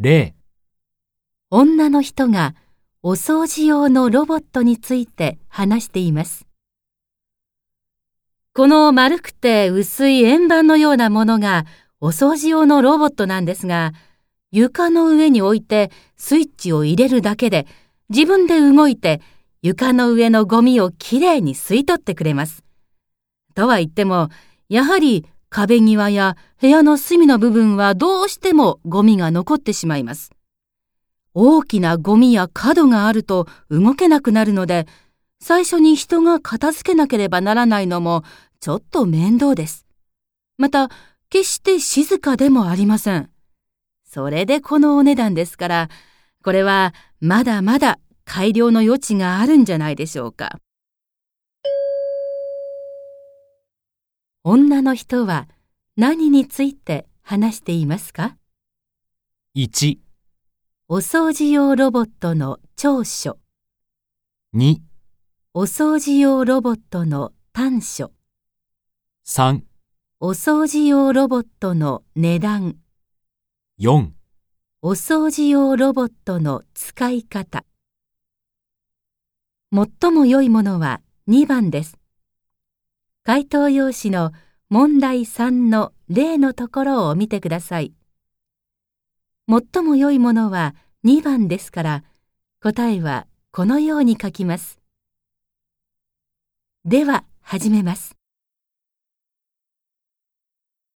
0女の人がお掃除用のロボットについて話しています。この丸くて薄い円盤のようなものがお掃除用のロボットなんですが、床の上に置いてスイッチを入れるだけで自分で動いて床の上のゴミをきれいに吸い取ってくれます。とは言っても、やはり壁際や部屋の隅の部分はどうしてもゴミが残ってしまいます。大きなゴミや角があると動けなくなるので、最初に人が片付けなければならないのもちょっと面倒です。また、決して静かでもありません。それでこのお値段ですから、これはまだまだ改良の余地があるんじゃないでしょうか。女の人は何について話していますか ?1、お掃除用ロボットの長所。2、お掃除用ロボットの短所。3、お掃除用ロボットの値段。4お掃除用ロボットの使い方。最も良いものは2番です。回答用紙の問題3の例のところを見てください。最も良いものは2番ですから、答えはこのように書きます。では、始めます。